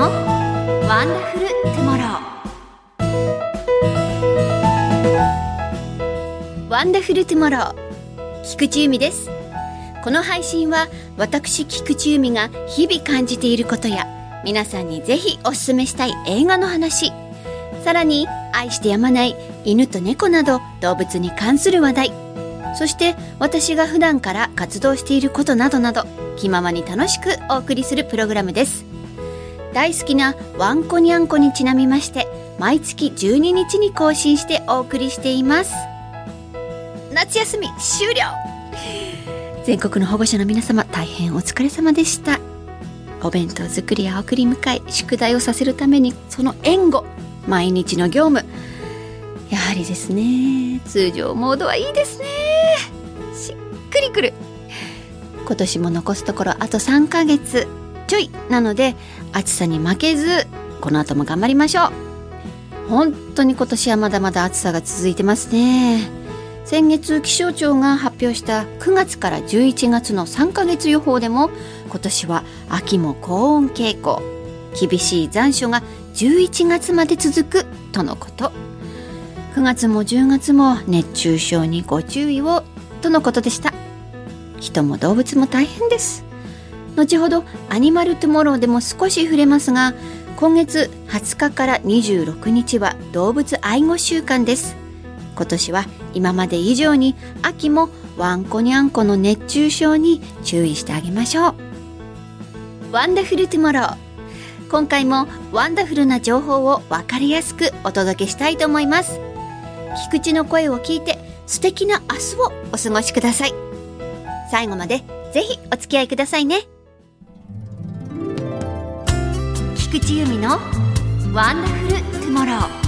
のワンダフルトゥモローワンダフルトゥモロー菊池由美です。この配信は私菊池由美が日々感じていることや皆さんにぜひおすすめしたい映画の話さらに愛してやまない犬と猫など動物に関する話題そして私が普段から活動していることなどなど気ままに楽しくお送りするプログラムです。大好きなワンコニャンコにちなみまして毎月12日に更新してお送りしています。夏休み終了。全国の保護者の皆様大変お疲れ様でした。お弁当作りや送り迎え宿題をさせるためにその援護毎日の業務。やはりですね通常モードはいいですね。しっくりくる。今年も残すところあと3ヶ月。ちょい。なので暑さに負けずこの後も頑張りましょう。本当に今年はまだまだ暑さが続いてますね。先月気象庁が発表した9月から11月の3ヶ月予報でも今年は秋も高温傾向。厳しい残暑が11月まで続くとのこと。9月も10月も熱中症にご注意をとのことでした。人も動物も大変です。後ほどアニマルトゥモローでも少し触れますが今月20日から26日は動物愛護週間です。今年は今まで以上に秋もワンコニャンコの熱中症に注意してあげましょう。ワンダフルトゥモロー今回もワンダフルな情報を分かりやすくお届けしたいと思います。菊池の声を聞いて素敵な明日をお過ごしください。最後までぜひお付き合いくださいね。菊池由美のワンダフルトゥモロー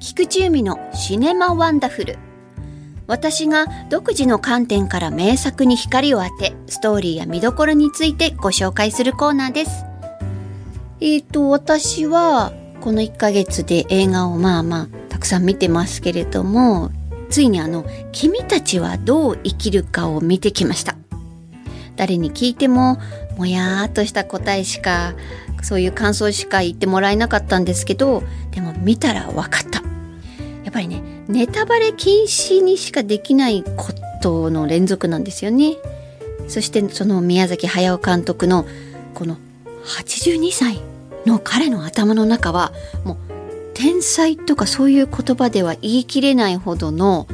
菊池由美のシネマワンダフル。私が独自の観点から名作に光を当てストーリーや見どころについてご紹介するコーナーです。えっ、と私はこの1ヶ月で映画をまあまあたくさん見てますけれどもついにあの「君たちはどう生きるか」を見てきました。誰に聞いてももやーっとした答えしかそういう感想しか言ってもらえなかったんですけどでも見たら分かった。やっぱりねネタバレ禁止にしかできないことの連続なんですよね。そしてその宮崎駿監督のこの82歳の彼の頭の中はもう天才とかそういう言葉では言い切れないほどの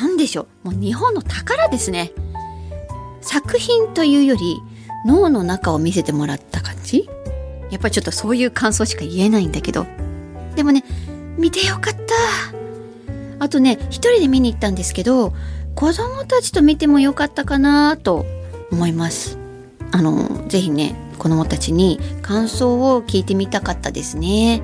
何でしょうもう日本の宝ですね。作品というより脳の中を見せてもらった感じ。やっぱりちょっとそういう感想しか言えないんだけど。でもね見てよかっあとね一人で見に行ったんですけど子供たちと見てもよかったかなと思います。あのぜひね子供たちに感想を聞いてみたかったですね。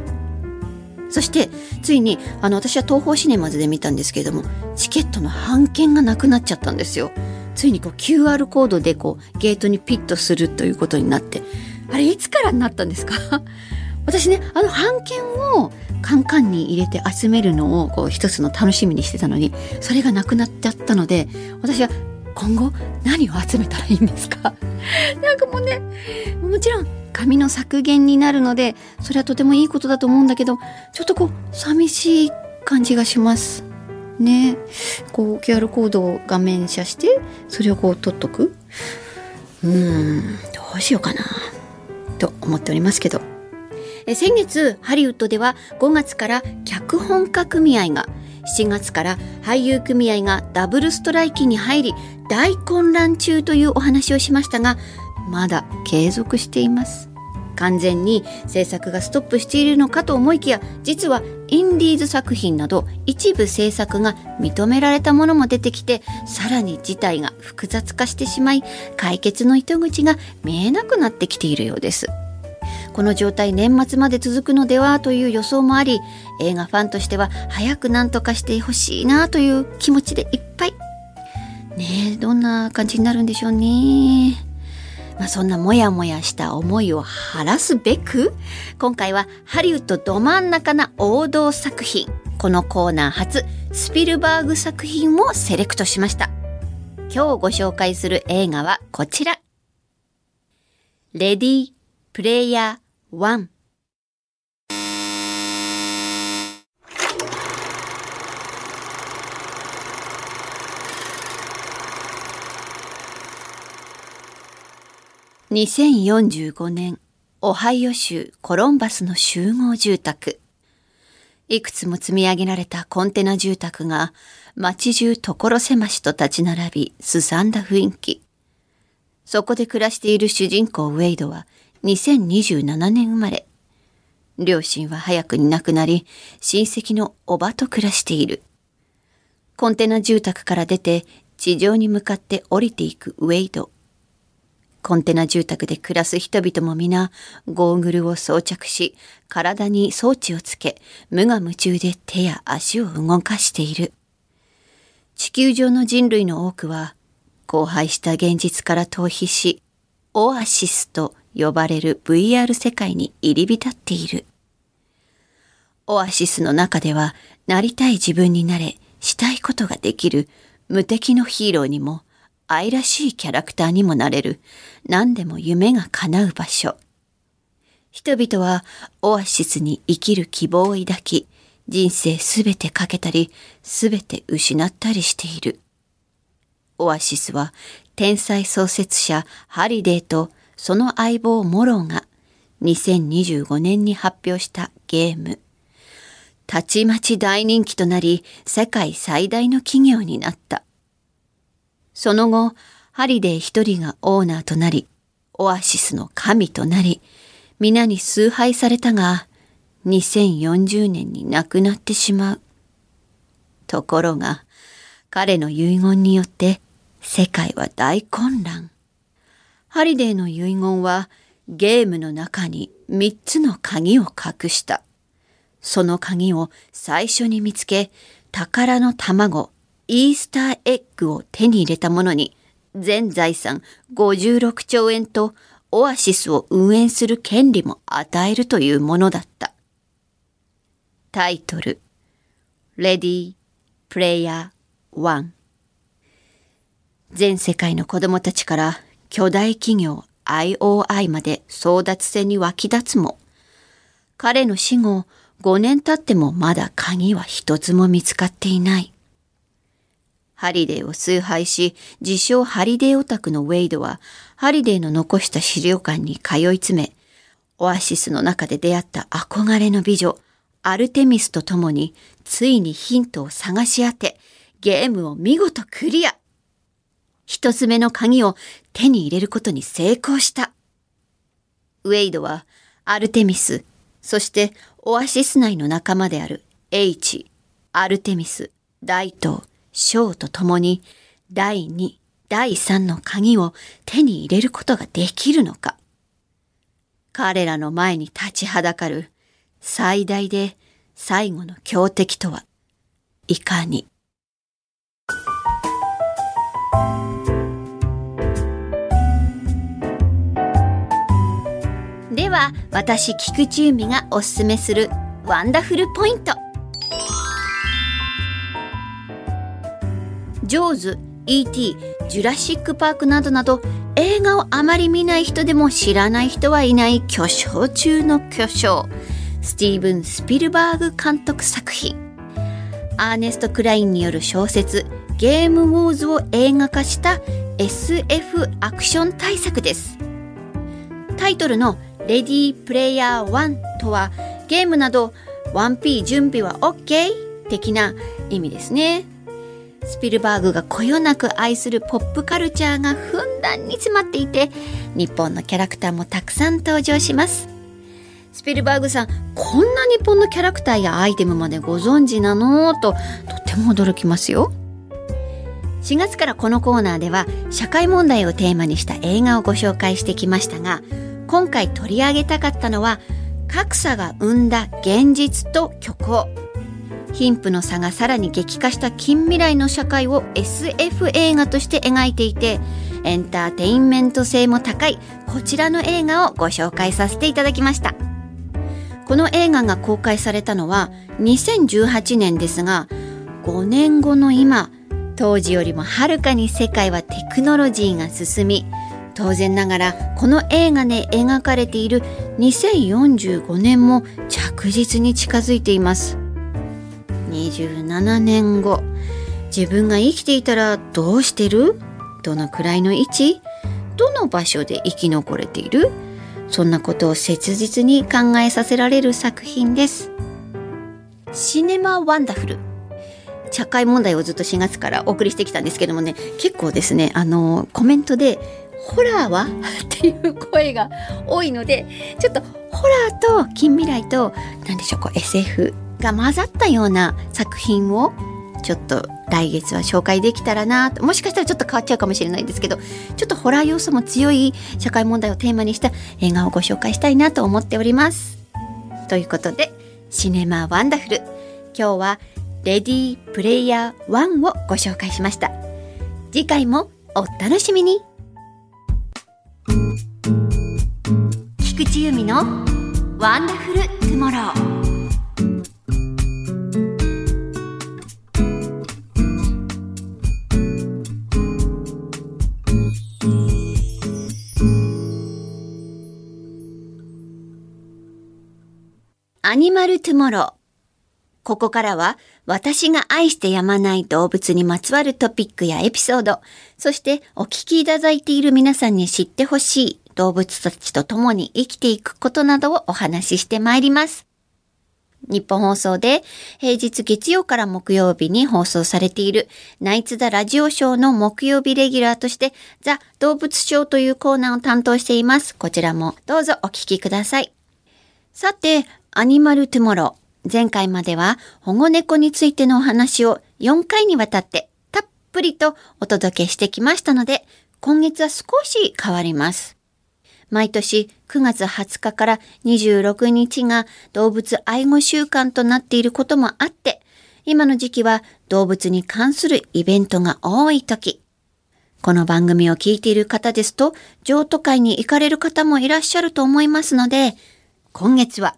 そしてついにあの私は東宝シネマズで見たんですけれどもチケットの半券がなくなっちゃったんですよ。ついにこう QR コードでこうゲートにピッとするということになってあれいつからになったんですか？私ねあの半券をカンカンに入れて集めるのをこう一つの楽しみにしてたのにそれがなくなっちゃったので私は今後何を集めたらいいんですか？なんかもうねもちろん紙の削減になるのでそれはとてもいいことだと思うんだけどちょっとこう寂しい感じがします。ね。こう QR コードを画面写してそれをこう取っとく。うーんどうしようかなと思っておりますけど。先月ハリウッドでは5月から脚本家組合が7月から俳優組合がダブルストライキに入り大混乱中というお話をしましたがまだ継続しています。完全に制作がストップしているのかと思いきや実はインディーズ作品など一部制作が認められたものも出てきてさらに事態が複雑化してしまい解決の糸口が見えなくなってきているようです。この状態年末まで続くのではという予想もあり映画ファンとしては早く何とかしてほしいなという気持ちでいっぱい。ねえどんな感じになるんでしょうね。まあ、そんなモヤモヤした思いを晴らすべく今回はハリウッドど真ん中な王道作品このコーナー初スピルバーグ作品をセレクトしました。今日ご紹介する映画はこちら。レディープレイヤー1 2045年、オハイオ州コロンバスの集合住宅。いくつも積み上げられたコンテナ住宅が街中所狭しと立ち並び、すさんだ雰囲気。そこで暮らしている主人公ウェイドは2027年生まれ。両親は早くに亡くなり、親戚のおばと暮らしている。コンテナ住宅から出て地上に向かって降りていくウェイド。コンテナ住宅で暮らす人々も皆、ゴーグルを装着し、体に装置をつけ、無我夢中で手や足を動かしている。地球上の人類の多くは、荒廃した現実から逃避し、オアシスと呼ばれる VR 世界に入り浸っている。オアシスの中では、なりたい自分になれ、したいことができる無敵のヒーローにも、愛らしいキャラクターにもなれる、何でも夢が叶う場所。人々はオアシスに生きる希望を抱き、人生すべてかけたり、すべて失ったりしている。オアシスは天才創設者ハリデーとその相棒モローが2025年に発表したゲーム。たちまち大人気となり世界最大の企業になった。その後、ハリデー一人がオーナーとなり、オアシスの神となり、皆に崇拝されたが、2040年に亡くなってしまう。ところが、彼の遺言によって世界は大混乱。ハリデーの遺言はゲームの中に三つの鍵を隠した。その鍵を最初に見つけ、宝の卵イースターエッグを手に入れた者に全財産56兆円とオアシスを運営する権利も与えるというものだった。タイトル、レディー・プレイヤー1全世界の子供たちから巨大企業 IOI まで争奪戦に湧き立つも、彼の死後5年経ってもまだ鍵は一つも見つかっていない。ハリデーを崇拝し、自称ハリデーオタクのウェイドは、ハリデーの残した資料館に通い詰め、オアシスの中で出会った憧れの美女、アルテミスと共に、ついにヒントを探し当て、ゲームを見事クリア。一つ目の鍵を手に入れることに成功した。ウェイドは、アルテミス、そしてオアシス内の仲間である H、アルテミス、大東、章と共に第2、第3の鍵を手に入れることができるのか。彼らの前に立ちはだかる最大で最後の強敵とは、いかに。は、私、菊池由美がおすすめするワンダフルポイント。ジョーズ、E.T., ジュラシック・パークなどなど映画をあまり見ない人でも知らない人はいない巨匠中の巨匠スティーブン・スピルバーグ監督作品アーネスト・クラインによる小説ゲームウォーズを映画化した SF アクション大作ですタイトルのレディープレイヤー1とはゲームなど 1P 準備は OK 的な意味ですね。スピルバーグがこよなく愛するポップカルチャーがふんだんに詰まっていて日本のキャラクターもたくさん登場します。スピルバーグさんこんな日本のキャラクターやアイテムまでご存知なの？ととても驚きますよ。4月からこのコーナーでは社会問題をテーマにした映画をご紹介してきましたが今回取り上げたかったのは格差が生んだ現実と虚構。貧富の差がさらに激化した近未来の社会を SF 映画として描いていてエンターテインメント性も高いこちらの映画をご紹介させていただきました。この映画が公開されたのは2018年ですが5年後の今当時よりもはるかに世界はテクノロジーが進み当然ながらこの映画で描かれている2045年も着実に近づいています。27年後自分が生きていたらどうしてる？どのくらいの位置？どの場所で生き残れている？そんなことを切実に考えさせられる作品です。シネマワンダフル。社会問題をずっと4月からお送りしてきたんですけどもね結構ですねあのコメントでホラーは？っていう声が多いのでちょっとホラーと近未来と何でしょうこう SF が混ざったような作品をちょっと来月は紹介できたらなともしかしたらちょっと変わっちゃうかもしれないんですけどちょっとホラー要素も強い社会問題をテーマにした映画をご紹介したいなと思っております。ということでシネマワンダフル今日はレディープレイヤー1をご紹介しました。次回もお楽しみに菊池由美のワンダフルトゥモローアニマルトゥモロー。ここからは私が愛してやまない動物にまつわるトピックやエピソード、そしてお聞きいただいている皆さんに知ってほしい動物たちと共に生きていくことなどをお話ししてまいります。日本放送で平日月曜から木曜日に放送されているナイツ・ザ・ラジオショーの木曜日レギュラーとしてザ・動物ショーというコーナーを担当しています。こちらもどうぞお聞きください。さて、アニマルトゥモロー。前回までは保護猫についてのお話を4回にわたってたっぷりとお届けしてきましたので、今月は少し変わります。毎年9月20日から26日が動物愛護週間となっていることもあって、今の時期は動物に関するイベントが多い時。この番組を聞いている方ですと、譲渡会に行かれる方もいらっしゃると思いますので、今月は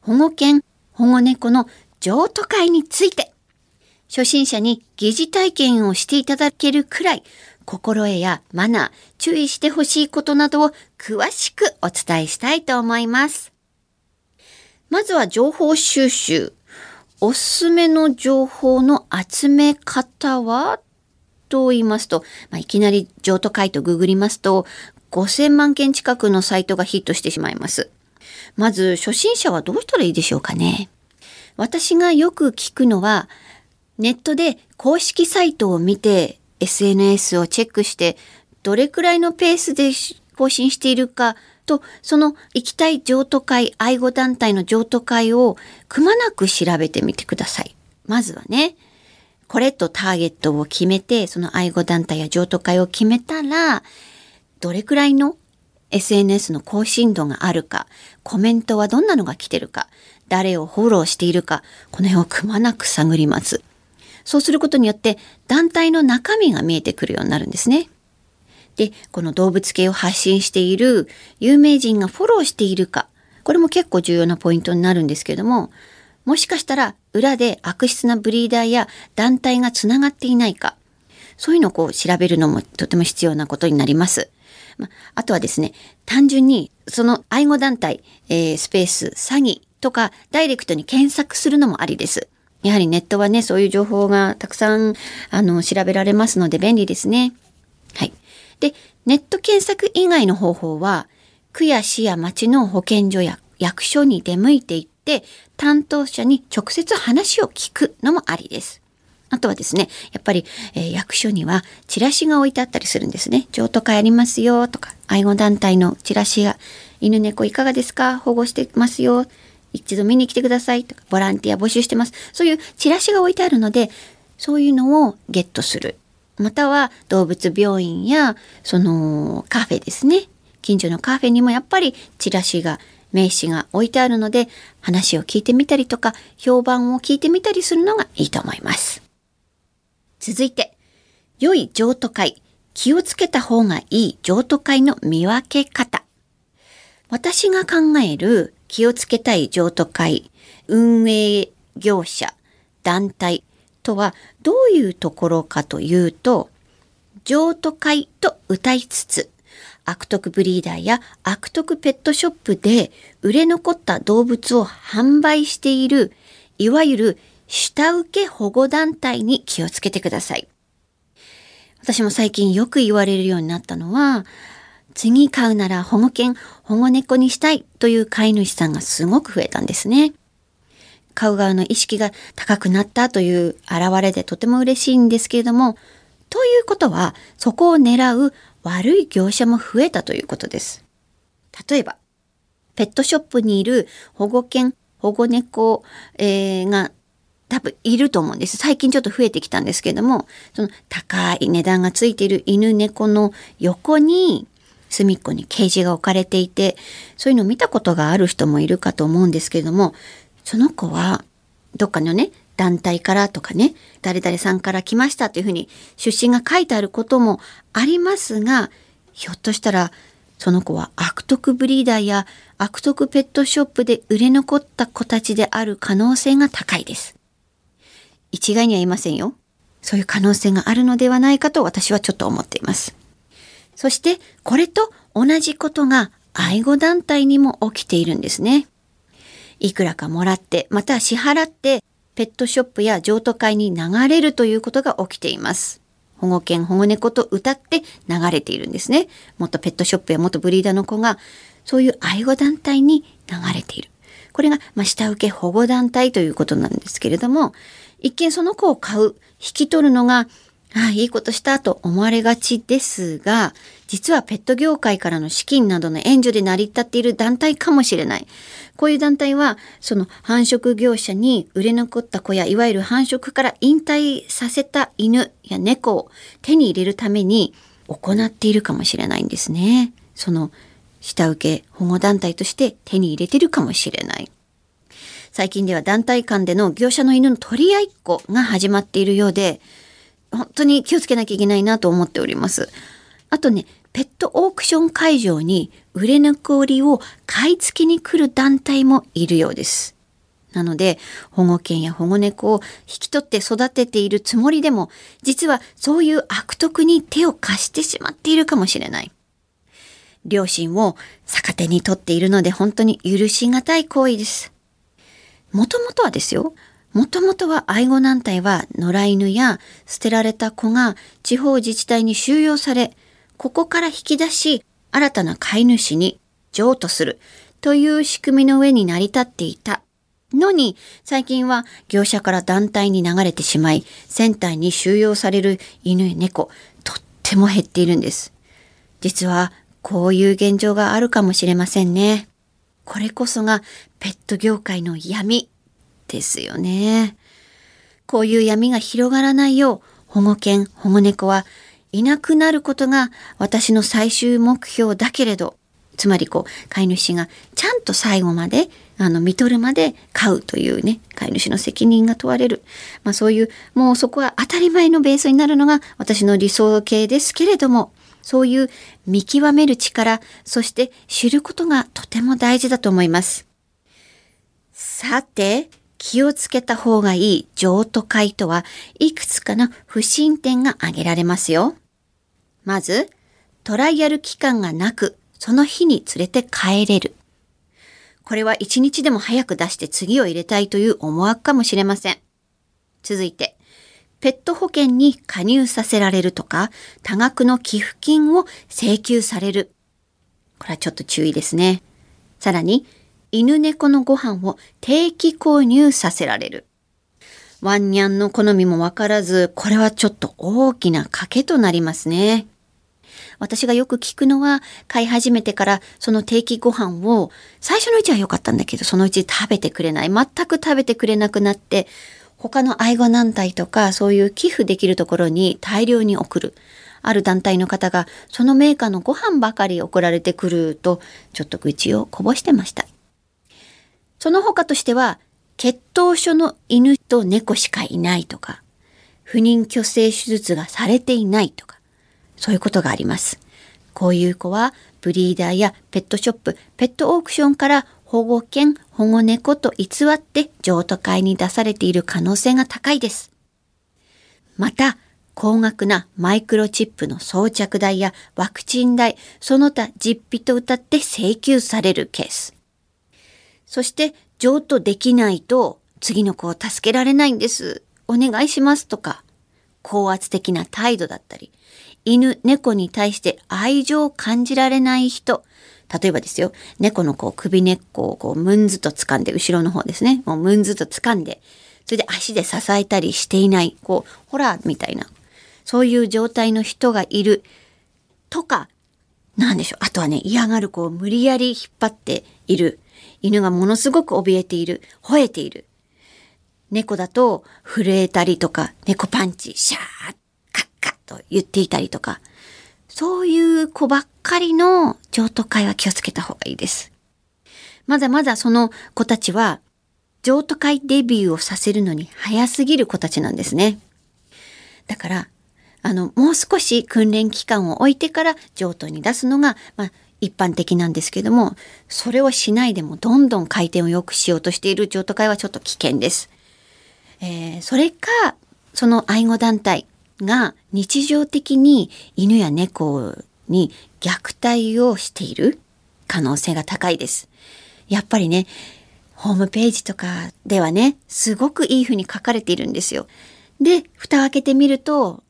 保護犬、保護猫の譲渡会について、初心者に疑似体験をしていただけるくらい、心得やマナー、注意してほしいことなどを詳しくお伝えしたいと思います。まずは情報収集。おすすめの情報の集め方は？と言いますと、まあ、いきなり譲渡会とググりますと、5000万件近くのサイトがヒットしてしまいます。まず初心者はどうしたらいいでしょうかね。私がよく聞くのは、ネットで公式サイトを見て SNS をチェックして、どれくらいのペースで更新しているかと、その行きたい譲渡会、愛護団体の譲渡会をくまなく調べてみてください。まずはね、これとターゲットを決めて、その愛護団体や譲渡会を決めたら、どれくらいの SNS の更新度があるか、コメントはどんなのが来てるか、誰をフォローしているか、この辺をくまなく探ります。そうすることによって団体の中身が見えてくるようになるんですね。で、この動物系を発信している有名人がフォローしているか、これも結構重要なポイントになるんですけども、もしかしたら裏で悪質なブリーダーや団体がつながっていないか、そういうのをこう調べるのもとても必要なことになります。まあとはですね、単純にその愛護団体、えー、スペース、詐欺とかダイレクトに検索するのもありです。やはりネットはね、そういう情報がたくさん、あの、調べられますので便利ですね。はい。で、ネット検索以外の方法は、区や市や町の保健所や役所に出向いていって、担当者に直接話を聞くのもありです。あとはですね、やっぱり、えー、役所にはチラシが置いてあったりするんですね。譲渡会ありますよとか、愛護団体のチラシが、犬猫いかがですか？保護してますよ。一度見に来てくださいとか、ボランティア募集してます。そういうチラシが置いてあるので、そういうのをゲットする。または動物病院や、そのカフェですね。近所のカフェにもやっぱりチラシが名刺が置いてあるので話を聞いてみたりとか評判を聞いてみたりするのがいいと思います。続いて、良い譲渡会、気をつけた方がいい譲渡会の見分け方。私が考える気をつけたい譲渡会、運営業者、団体とはどういうところかというと、譲渡会と歌いつつ、悪徳ブリーダーや悪徳ペットショップで売れ残った動物を販売している、いわゆる下請け保護団体に気をつけてください。私も最近よく言われるようになったのは、次買うなら保護犬、保護猫にしたいという飼い主さんがすごく増えたんですね。買う側の意識が高くなったという現れでとても嬉しいんですけれども、ということは、そこを狙う悪い業者も増えたということです。例えば、ペットショップにいる保護犬、保護猫、えー、が多分いると思うんです。最近ちょっと増えてきたんですけれども、その高い値段がついている犬猫の横に隅っこにケージが置かれていて、そういうのを見たことがある人もいるかと思うんですけれども、その子はどっかのね、団体からとかね、誰々さんから来ましたというふうに出身が書いてあることもありますが、ひょっとしたらその子は悪徳ブリーダーや悪徳ペットショップで売れ残った子たちである可能性が高いです。一概には言いませんよ。そういう可能性があるのではないかと私はちょっと思っています。そしてこれと同じことが愛護団体にも起きているんですね。いくらかもらって、また支払ってペットショップや譲渡会に流れるということが起きています。保護犬、保護猫と歌って流れているんですね。元ペットショップや元ブリーダーの子が、そういう愛護団体に流れている。これが、まあ、下請け保護団体ということなんですけれども、一見その子を買う、引き取るのが、ああ、いいことしたと思われがちですが、実はペット業界からの資金などの援助で成り立っている団体かもしれない。こういう団体は、その繁殖業者に売れ残った子や、いわゆる繁殖から引退させた犬や猫を手に入れるために行っているかもしれないんですね。その下請け保護団体として手に入れているかもしれない。最近では団体間での業者の犬の取り合いっこが始まっているようで、本当に気をつけなきゃいけないなと思っております。あとね、ペットオークション会場に売れ残りを買い付けに来る団体もいるようです。なので、保護犬や保護猫を引き取って育てているつもりでも、実はそういう悪徳に手を貸してしまっているかもしれない。両親を逆手に取っているので本当に許し難い行為です。もともとはですよ。もともとは愛護団体は野良犬や捨てられた子が地方自治体に収容され、ここから引き出し新たな飼い主に譲渡するという仕組みの上に成り立っていた。のに、最近は業者から団体に流れてしまい、船体に収容される犬や猫、とっても減っているんです。実は、こういう現状があるかもしれませんね。これこそがペット業界の闇ですよね。こういう闇が広がらないよう、保護犬、保護猫はいなくなることが私の最終目標だけれど、つまりこう、飼い主がちゃんと最後まで、あの、見とるまで飼うというね、飼い主の責任が問われる。まあそういう、もうそこは当たり前のベースになるのが私の理想形ですけれども、そういう見極める力、そして知ることがとても大事だと思います。さて、気をつけた方がいい譲渡会とはいくつかの不審点が挙げられますよ。まず、トライアル期間がなく、その日に連れて帰れる。これは一日でも早く出して次を入れたいという思惑かもしれません。続いて、ペット保険に加入させられるとか、多額の寄付金を請求される。これはちょっと注意ですね。さらに、犬猫のご飯を定期購入させられる。ワンニャンの好みもわからず、これはちょっと大きな賭けとなりますね。私がよく聞くのは、飼い始めてからその定期ご飯を、最初のうちは良かったんだけど、そのうち食べてくれない。全く食べてくれなくなって、他の愛護団体とかそういう寄付できるところに大量に送る。ある団体の方がそのメーカーのご飯ばかり送られてくるとちょっと愚痴をこぼしてました。その他としては血統書の犬と猫しかいないとか不妊去勢手術がされていないとかそういうことがあります。こういう子はブリーダーやペットショップ、ペットオークションから保護犬、保護猫と偽って譲渡会に出されている可能性が高いです。また、高額なマイクロチップの装着代やワクチン代、その他実費と謳って請求されるケース。そして、譲渡できないと次の子を助けられないんです。お願いしますとか、高圧的な態度だったり、犬、猫に対して愛情を感じられない人。例えばですよ、猫のこう首根っこをこうムンズと掴んで、後ろの方ですね。もうムンズと掴んで、それで足で支えたりしていない、こう、ホラーみたいな、そういう状態の人がいるとか、なんでしょう。あとはね、嫌がる子を無理やり引っ張っている。犬がものすごく怯えている。吠えている。猫だと震えたりとか、猫パンチ、シャー、カッカッと言っていたりとか、そういう子ばっかりの譲渡会は気をつけた方がいいです。まだまだその子たちは、譲渡会デビューをさせるのに早すぎる子たちなんですね。だから、あの、もう少し訓練期間を置いてから譲渡に出すのが、まあ、一般的なんですけども、それをしないでもどんどん回転を良くしようとしている譲渡会はちょっと危険です。えー、それか、その愛護団体が日常的に犬や猫に虐待をしている可能性が高いです。やっぱりね、ホームページとかではね、すごくいい風に書かれているんですよ。で、蓋を開けてみると、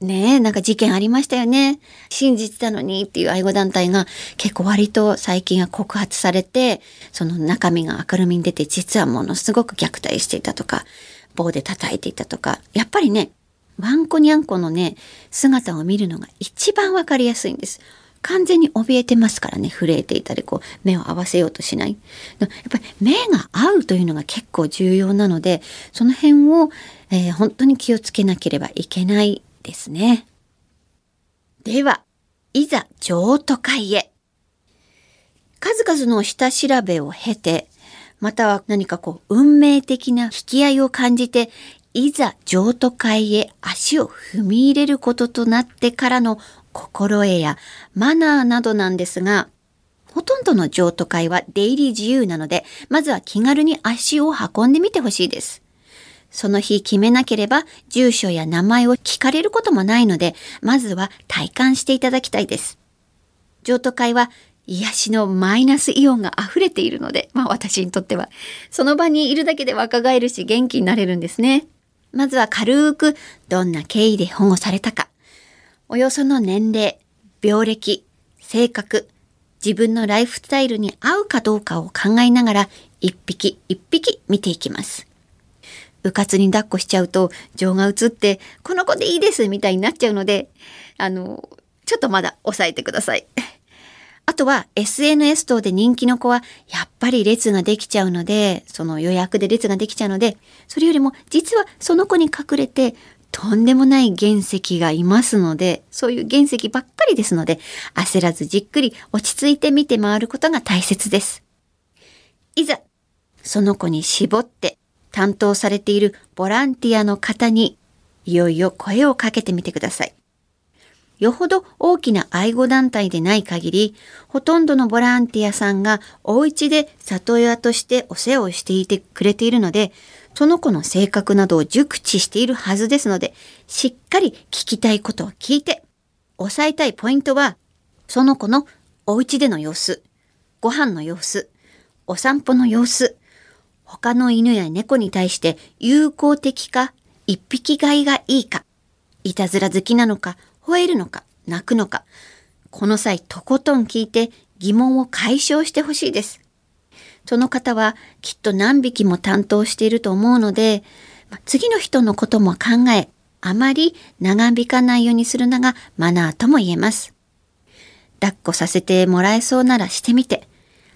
ねえ、なんか事件ありましたよね。信じてたのにっていう愛護団体が結構割と最近は告発されて、その中身が明るみに出て実はものすごく虐待していたとか、棒で叩いていたとか、やっぱりね、ワンコニャンコのね、姿を見るのが一番わかりやすいんです。完全に怯えてますからね、震えていたり、こう、目を合わせようとしない。やっぱり目が合うというのが結構重要なので、その辺を、えー、本当に気をつけなければいけないですね。では、いざ譲渡会へ。数々の下調べを経て、または何かこう、運命的な引き合いを感じて、いざ譲渡会へ足を踏み入れることとなってからの心得やマナーなどなんですが、ほとんどの譲渡会は出入り自由なので、まずは気軽に足を運んでみてほしいです。その日決めなければ住所や名前を聞かれることもないので、まずは体感していただきたいです。譲渡会は癒しのマイナスイオンが溢れているので、まあ私にとっては、その場にいるだけで若返るし元気になれるんですね。まずは軽くどんな経緯で保護されたか、およその年齢、病歴、性格、自分のライフスタイルに合うかどうかを考えながら一匹一匹見ていきます。うかつに抱っこしちゃうと情が移ってこの子でいいですみたいになっちゃうので、あの、ちょっとまだ抑えてください。あとは SNS 等で人気の子はやっぱり列ができちゃうので、その予約で列ができちゃうので、それよりも実はその子に隠れてとんでもない原石がいますので、そういう原石ばっかりですので、焦らずじっくり落ち着いて見て回ることが大切です。いざ、その子に絞って担当されているボランティアの方にいよいよ声をかけてみてください。よほど大きな愛護団体でない限り、ほとんどのボランティアさんがお家で里親としてお世話をしていてくれているので、その子の性格などを熟知しているはずですので、しっかり聞きたいことを聞いて、押さえたいポイントは、その子のお家での様子、ご飯の様子、お散歩の様子、他の犬や猫に対して友好的か、一匹飼いがいいか、いたずら好きなのか、吠えるのか泣くのか、この際とことん聞いて疑問を解消してほしいです。その方はきっと何匹も担当していると思うので、次の人のことも考え、あまり長引かないようにするのがマナーとも言えます。抱っこさせてもらえそうならしてみて、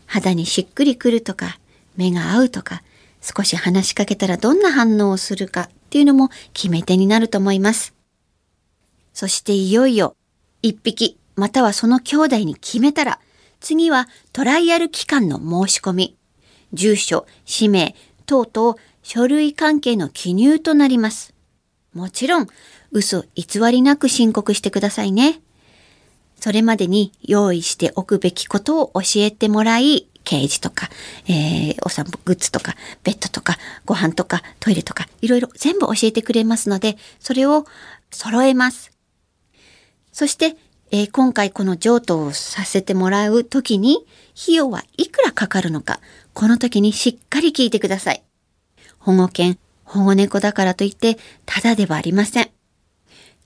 肌にしっくりくるとか、目が合うとか、少し話しかけたらどんな反応をするかっていうのも決め手になると思います。そしていよいよ、一匹、またはその兄弟に決めたら、次はトライアル期間の申し込み、住所、氏名、等々書類関係の記入となります。もちろん、嘘偽りなく申告してくださいね。それまでに用意しておくべきことを教えてもらい、ケージとか、えー、お散歩グッズとか、ベッドとか、ご飯とか、トイレとか、いろいろ全部教えてくれますので、それを揃えます。そして、えー今回この譲渡をさせてもらうときに、費用はいくらかかるのか、この時にしっかり聞いてください。保護犬、保護猫だからといって、ただではありません。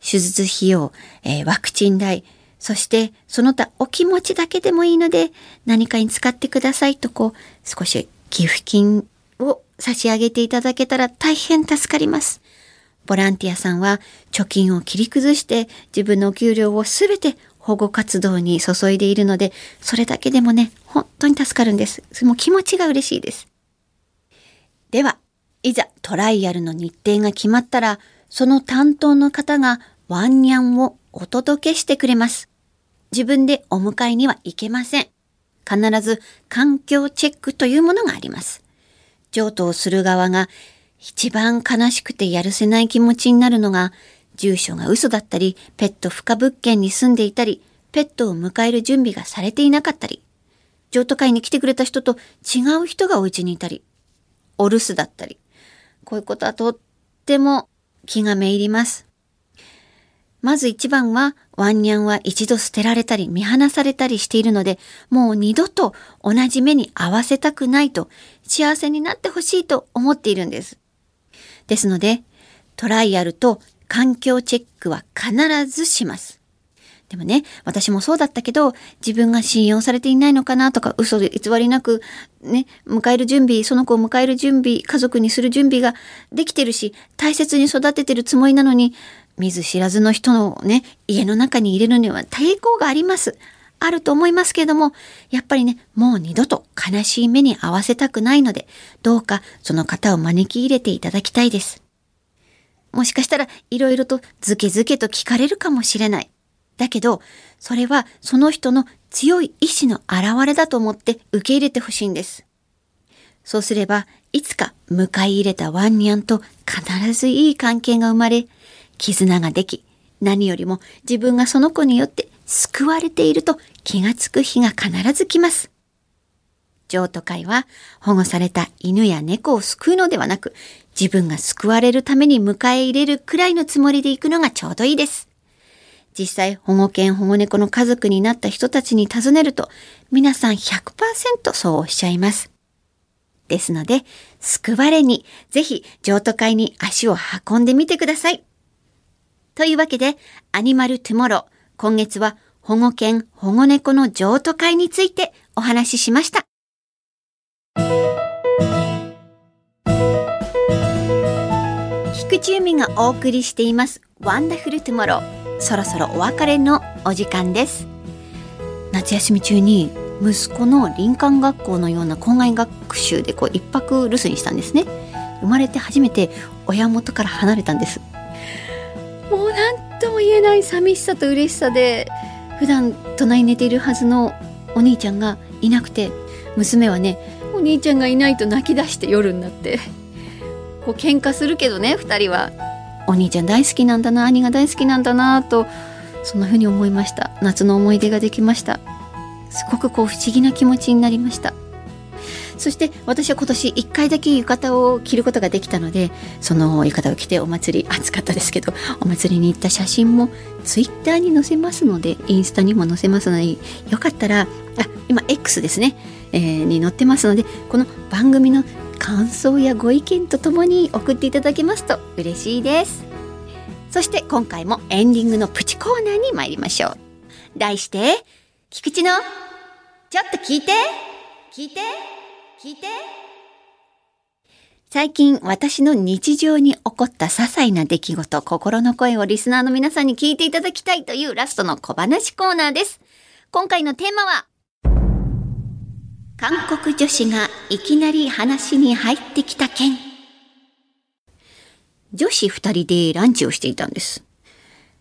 手術費用、えーワクチン代、そしてその他お気持ちだけでもいいので何かに使ってくださいとこう少し寄付金を差し上げていただけたら大変助かります。ボランティアさんは貯金を切り崩して自分のお給料をすべて保護活動に注いでいるのでそれだけでもね本当に助かるんです。その気持ちが嬉しいです。では、いざトライアルの日程が決まったら、その担当の方がワンニャンをお届けしてくれます。自分でお迎えには行けません。必ず環境チェックというものがあります。譲渡をする側が一番悲しくてやるせない気持ちになるのが、住所が嘘だったり、ペット不可物件に住んでいたり、ペットを迎える準備がされていなかったり、譲渡会に来てくれた人と違う人がお家にいたり、お留守だったり、こういうことはとっても気がめいります。まず一番は、ワンニャンは一度捨てられたり見放されたりしているので、もう二度と同じ目に合わせたくないと、幸せになってほしいと思っているんです。ですので、トライアルと環境チェックは必ずします。でもね、私もそうだったけど、自分が信用されていないのかなとか、嘘で偽りなく、ね、迎える準備、その子を迎える準備、家族にする準備ができてるし、大切に育ててるつもりなのに、見ず知らずの人のね、家の中に入れるには抵抗があります。あると思いますけれども、やっぱりね、もう二度と悲しい目に合わせたくないので、どうかその方を招き入れていただきたいです。もしかしたらいろいろとズケズケと聞かれるかもしれない。だけど、それはその人の強い意志の表れだと思って受け入れてほしいんです。そうすれば、いつか迎え入れたワンニャンと必ずいい関係が生まれ、絆ができ、何よりも自分がその子によって救われていると気がつく日が必ず来ます。譲渡会は保護された犬や猫を救うのではなく、自分が救われるために迎え入れるくらいのつもりで行くのがちょうどいいです。実際保護犬保護猫の家族になった人たちに尋ねると、皆さん100%そうおっしゃいます。ですので、救われに、ぜひ譲渡会に足を運んでみてください。というわけで、アニマルトゥモロー、今月は保護犬保護猫の譲渡会についてお話ししました。菊池由美がお送りしていますワンダフルトゥモローそろそろお別れのお時間です。夏休み中に息子の林間学校のような校外学習でこう一泊留守にしたんですね。生まれて初めて親元から離れたんです。もう何とも言えない寂しさと嬉しさで普段隣に寝ているはずのお兄ちゃんがいなくて娘はねお兄ちゃんがいないと泣き出して夜になってこう喧嘩するけどね2人は。お兄ちゃん大好きなんだな兄が大好きなんだなとそんな風に思いました。夏の思い出ができました。すごくこう不思議な気持ちになりました。そして私は今年1回だけ浴衣を着ることができたのでその浴衣を着てお祭り暑かったですけどお祭りに行った写真もツイッターに載せますのでインスタにも載せますのでよかったらあ今 X ですね、えーに載ってますのでこの番組の感想やご意見とともに送っていただけますと嬉しいです。そして今回もエンディングのプチコーナーに参りましょう。題して菊池のちょっと聞いて。聞いて。聞いて。最近私の日常に起こった些細な出来事、心の声をリスナーの皆さんに聞いていただきたいというラストの小話コーナーです。今回のテーマは、韓国女子がいきなり話に入ってきた件。女子二人でランチをしていたんです。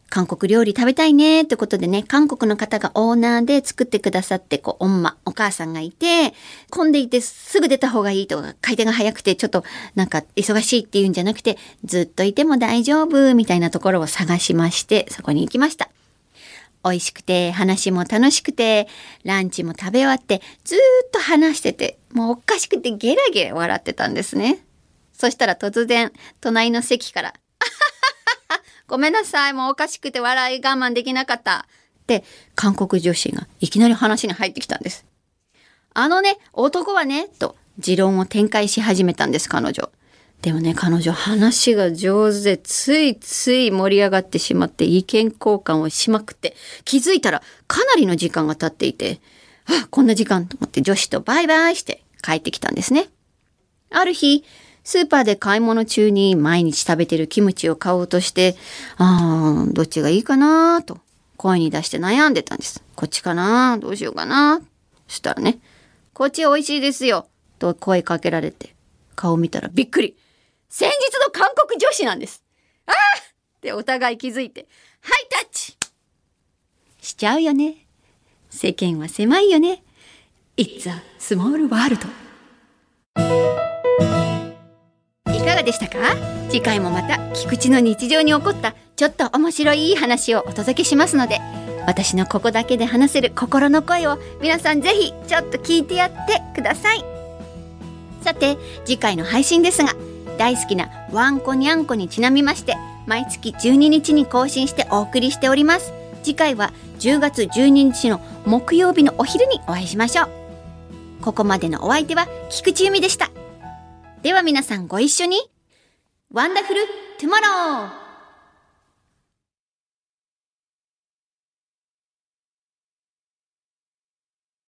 韓国料理食べたいねってことでね、韓国の方がオーナーで作ってくださって、こう、おんま、お母さんがいて、混んでいてすぐ出た方がいいとか、回転が早くてちょっとなんか忙しいっていうんじゃなくて、ずっといても大丈夫みたいなところを探しまして、そこに行きました。美味しくて、話も楽しくて、ランチも食べ終わって、ずっと話してて、もうおかしくてゲラゲラ笑ってたんですね。そしたら突然、隣の席から、ごめんなさい、もうおかしくて笑い我慢できなかった。って、韓国女子がいきなり話に入ってきたんです。あのね、男はね、と持論を展開し始めたんです、彼女。でもね、彼女話が上手で、ついつい盛り上がってしまって意見交換をしまくって、気づいたらかなりの時間が経っていて、あ、こんな時間と思って女子とバイバイして帰ってきたんですね。ある日、スーパーで買い物中に毎日食べてるキムチを買おうとして、あー、どっちがいいかなと声に出して悩んでたんです。こっちかなどうしようかなそしたらね、こっち美味しいですよと声かけられて、顔見たらびっくり先日の韓国女子なんです。ああってお互い気づいて、ハイタッチしちゃうよね。世間は狭いよね。It's a small world. いかがでしたか？次回もまた菊池の日常に起こったちょっと面白い話をお届けしますので私のここだけで話せる心の声を皆さんぜひちょっと聞いてやってくださいさて次回の配信ですが大好きなワンコニャンコにちなみまして毎月12日に更新してお送りしております。次回は10月12日の木曜日のお昼にお会いしましょう。ここまでのお相手は菊池由美でした。では皆さんご一緒に。ワンダフルトゥモロー